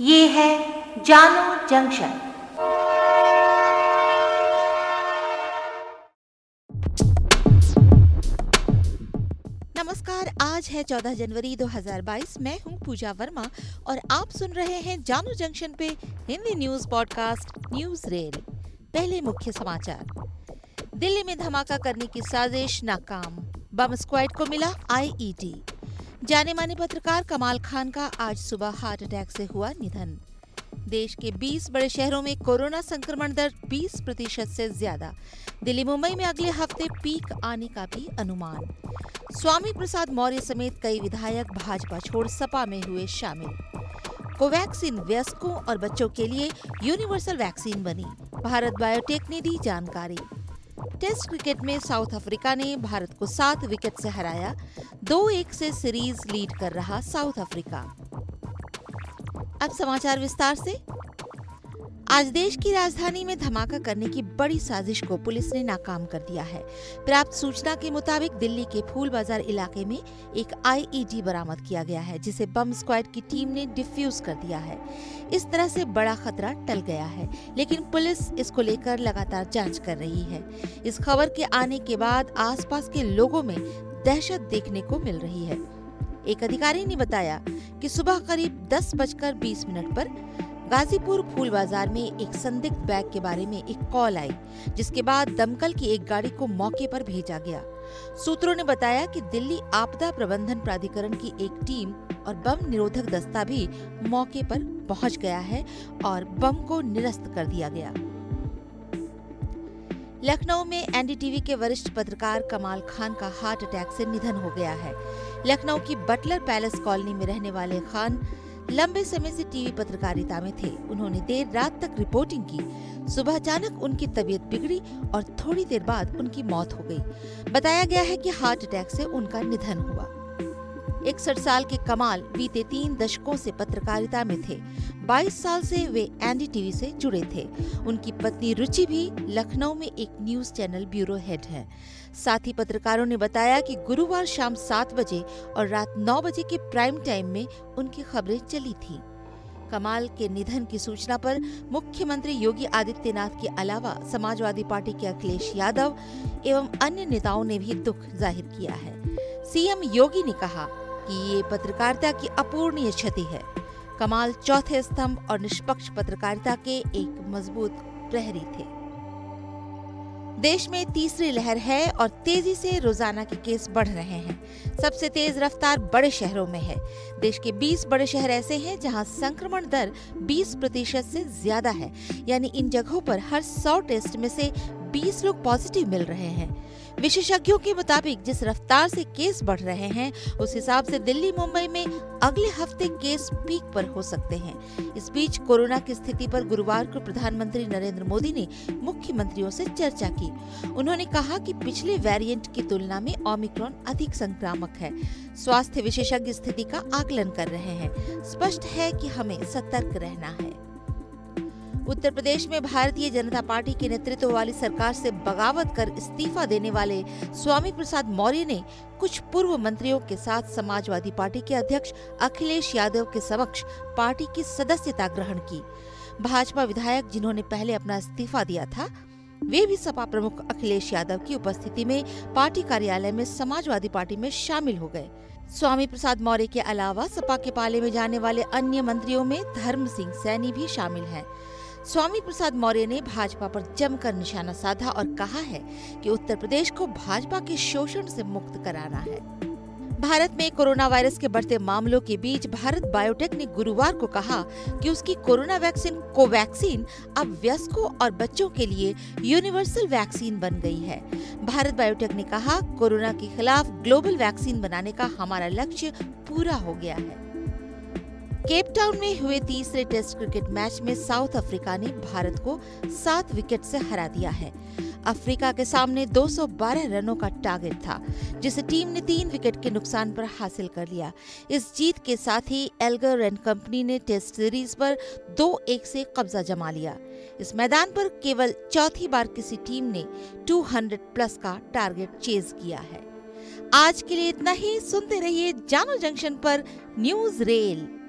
ये है जानो जंक्शन। नमस्कार, आज है 14 जनवरी 2022 मैं हूँ पूजा वर्मा और आप सुन रहे हैं जानो जंक्शन पे Hindi news podcast news rail. पहले मुख्य समाचार। दिल्ली में धमाका करने की साजिश नाकाम। बम स्क्वाड को मिला आईईडी। जाने माने पत्रकार कमाल खान का आज सुबह हार्ट अटैक से हुआ निधन। देश के 20 बड़े शहरों में कोरोना संक्रमण दर 20 प्रतिशत से ज़्यादा। दिल्ली, मुंबई में अगले हफ़्ते पीक आने का भी अनुमान। स्वामी प्रसाद मौर्य समेत कई विधायक भाजपा छोड़ सपा में हुए शामिल। कोवैक्सीन वयस्कों और बच्चों के लिए यूनिवर्सल वैक्सीन बनी। भारत बायोटेक ने दी जानकारी। टेस्ट क्रिकेट में साउथ अफ्रीका ने भारत को सात विकेट से हराया, दो एक से सीरीज़ लीड कर रहा साउथ अफ्रीका। अब समाचार विस्तार से। आज देश की राजधानी में धमाका करने की बड़ी साजिश को पुलिस ने नाकाम कर दिया है। प्राप्त सूचना के मुताबिक दिल्ली के फूल बाज़ार इलाके में एक आईईडी बरामद किया गया है, जिसे बम स्क्वाड की टीम ने डिफ्यूज कर दिया है। इस तरह से बड़ा खतरा टल गया है, लेकिन पुलिस इसको लेकर लगातार जाँच कर रही है। इस खबर के आने के बाद आसपास के लोगों में दहशत देखने को मिल रही है। एक अधिकारी ने बताया कि सुबह करीब दस बजकर बीस मिनट पर गाजीपुर फूल बाज़ार में एक संदिग्ध बैग के बारे में एक कॉल आई, जिसके बाद दमकल की एक गाड़ी को मौके पर भेजा गया। सूत्रों ने बताया कि दिल्ली आपदा प्रबंधन प्राधिकरण की एक टीम और बम निरोधक दस्ता भी मौके पर पहुँच गया है और बम को निरस्त कर दिया गया। लखनऊ में एनडीटीवी के वरिष्ठ पत्रकार कमाल खान का हार्ट अटैक से निधन हो गया है। लखनऊ की बटलर पैलेस कॉलोनी में रहने वाले खान लंबे समय से टीवी पत्रकारिता में थे। उन्होंने देर रात तक रिपोर्टिंग की। सुबह अचानक उनकी तबीयत बिगड़ी और थोड़ी देर बाद उनकी मौत हो गई। बताया गया है कि हार्ट अटैक से उनका निधन हुआ। इकसठ साल के कमाल बीते तीन दशकों से पत्रकारिता में थे। 22 साल से वे एनडीटीवी से जुड़े थे। उनकी पत्नी रुचि भी लखनऊ में एक न्यूज़ चैनल ब्यूरो हेड है। साथ ही पत्रकारों ने बताया कि गुरुवार शाम सात बजे और रात नौ बजे के प्राइम टाइम में उनकी खबरें चली थी। कमाल के निधन की सूचना पर मुख्यमंत्री योगी आदित्यनाथ के अलावा समाजवादी पार्टी के अखिलेश यादव एवं अन्य नेताओं ने भी दुख ज़ाहिर किया है। सीएम योगी ने कहा कि ये पत्रकारिता की अपूर्णीय क्षति है। कमाल चौथे स्तंभ और निष्पक्ष पत्रकारिता के एक मज़बूत प्रहरी थे। देश में तीसरी लहर है और तेज़ी से रोज़ाना के केस बढ़ रहे हैं। सबसे तेज रफ्तार बड़े शहरों में है। देश के 20 बड़े शहर ऐसे हैं जहाँ संक्रमण दर 20 प्रतिशत से ज़्यादा है। यानी इन जगहों पर हर 100 टेस्ट में से 20 लोग पॉजिटिव मिल रहे हैं। विशेषज्ञों के मुताबिक जिस रफ्तार से केस बढ़ रहे हैं, उस हिसाब से दिल्ली, मुंबई में अगले हफ़्ते केस पीक पर हो सकते हैं। इस बीच कोरोना की स्थिति पर गुरुवार को प्रधानमंत्री नरेंद्र मोदी ने मुख्यमंत्रियों से चर्चा की। उन्होंने कहा कि पिछले वेरिएंट की तुलना में ओमिक्रॉन अधिक संक्रामक है। स्वास्थ्य विशेषज्ञ स्थिति का आकलन कर रहे हैं। स्पष्ट है कि हमें सतर्क रहना है। उत्तर प्रदेश में भारतीय जनता पार्टी के नेतृत्व वाली सरकार से बगावत कर इस्तीफा देने वाले स्वामी प्रसाद मौर्य ने कुछ पूर्व मंत्रियों के साथ समाजवादी पार्टी के अध्यक्ष अखिलेश यादव के समक्ष पार्टी की सदस्यता ग्रहण की भाजपा विधायक जिन्होंने पहले अपना इस्तीफा दिया था, वे भी सपा प्रमुख अखिलेश यादव की उपस्थिति में पार्टी कार्यालय में समाजवादी पार्टी में शामिल हो गए स्वामी प्रसाद मौर्य के अलावा सपा के पाले में जाने वाले अन्य मंत्रियों में धर्म सिंह सैनी भी शामिल हैं। स्वामी प्रसाद मौर्य ने भाजपा पर जमकर निशाना साधा और कहा है कि उत्तर प्रदेश को भाजपा के शोषण से मुक्त कराना है। भारत में कोरोना वायरस के बढ़ते मामलों के बीच भारत बायोटेक ने गुरुवार को कहा कि उसकी कोरोना वैक्सीन, कोवैक्सीन अब वयस्कों और बच्चों के लिए यूनिवर्सल वैक्सीन बन गई है। भारत बायोटेक ने कहा, कोरोना के खिलाफ ग्लोबल वैक्सीन बनाने का हमारा लक्ष्य पूरा हो गया है। केप टाउन में हुए तीसरे टेस्ट क्रिकेट मैच में साउथ अफ्रीका ने भारत को सात विकेट से हरा दिया है। अफ्रीका के सामने 212 रनों का टारगेट था, जिसे टीम ने तीन विकेट के नुकसान पर हासिल कर लिया। इस जीत के साथ ही एल्गर एंड कंपनी ने टेस्ट सीरीज़ पर दो एक से कब्जा जमा लिया। इस मैदान पर केवल चौथी बार किसी टीम ने 200 प्लस का टारगेट चेज किया है। आज के लिए इतना ही। सुनते रहिए जानो जंक्शन पर न्यूज़ रेल।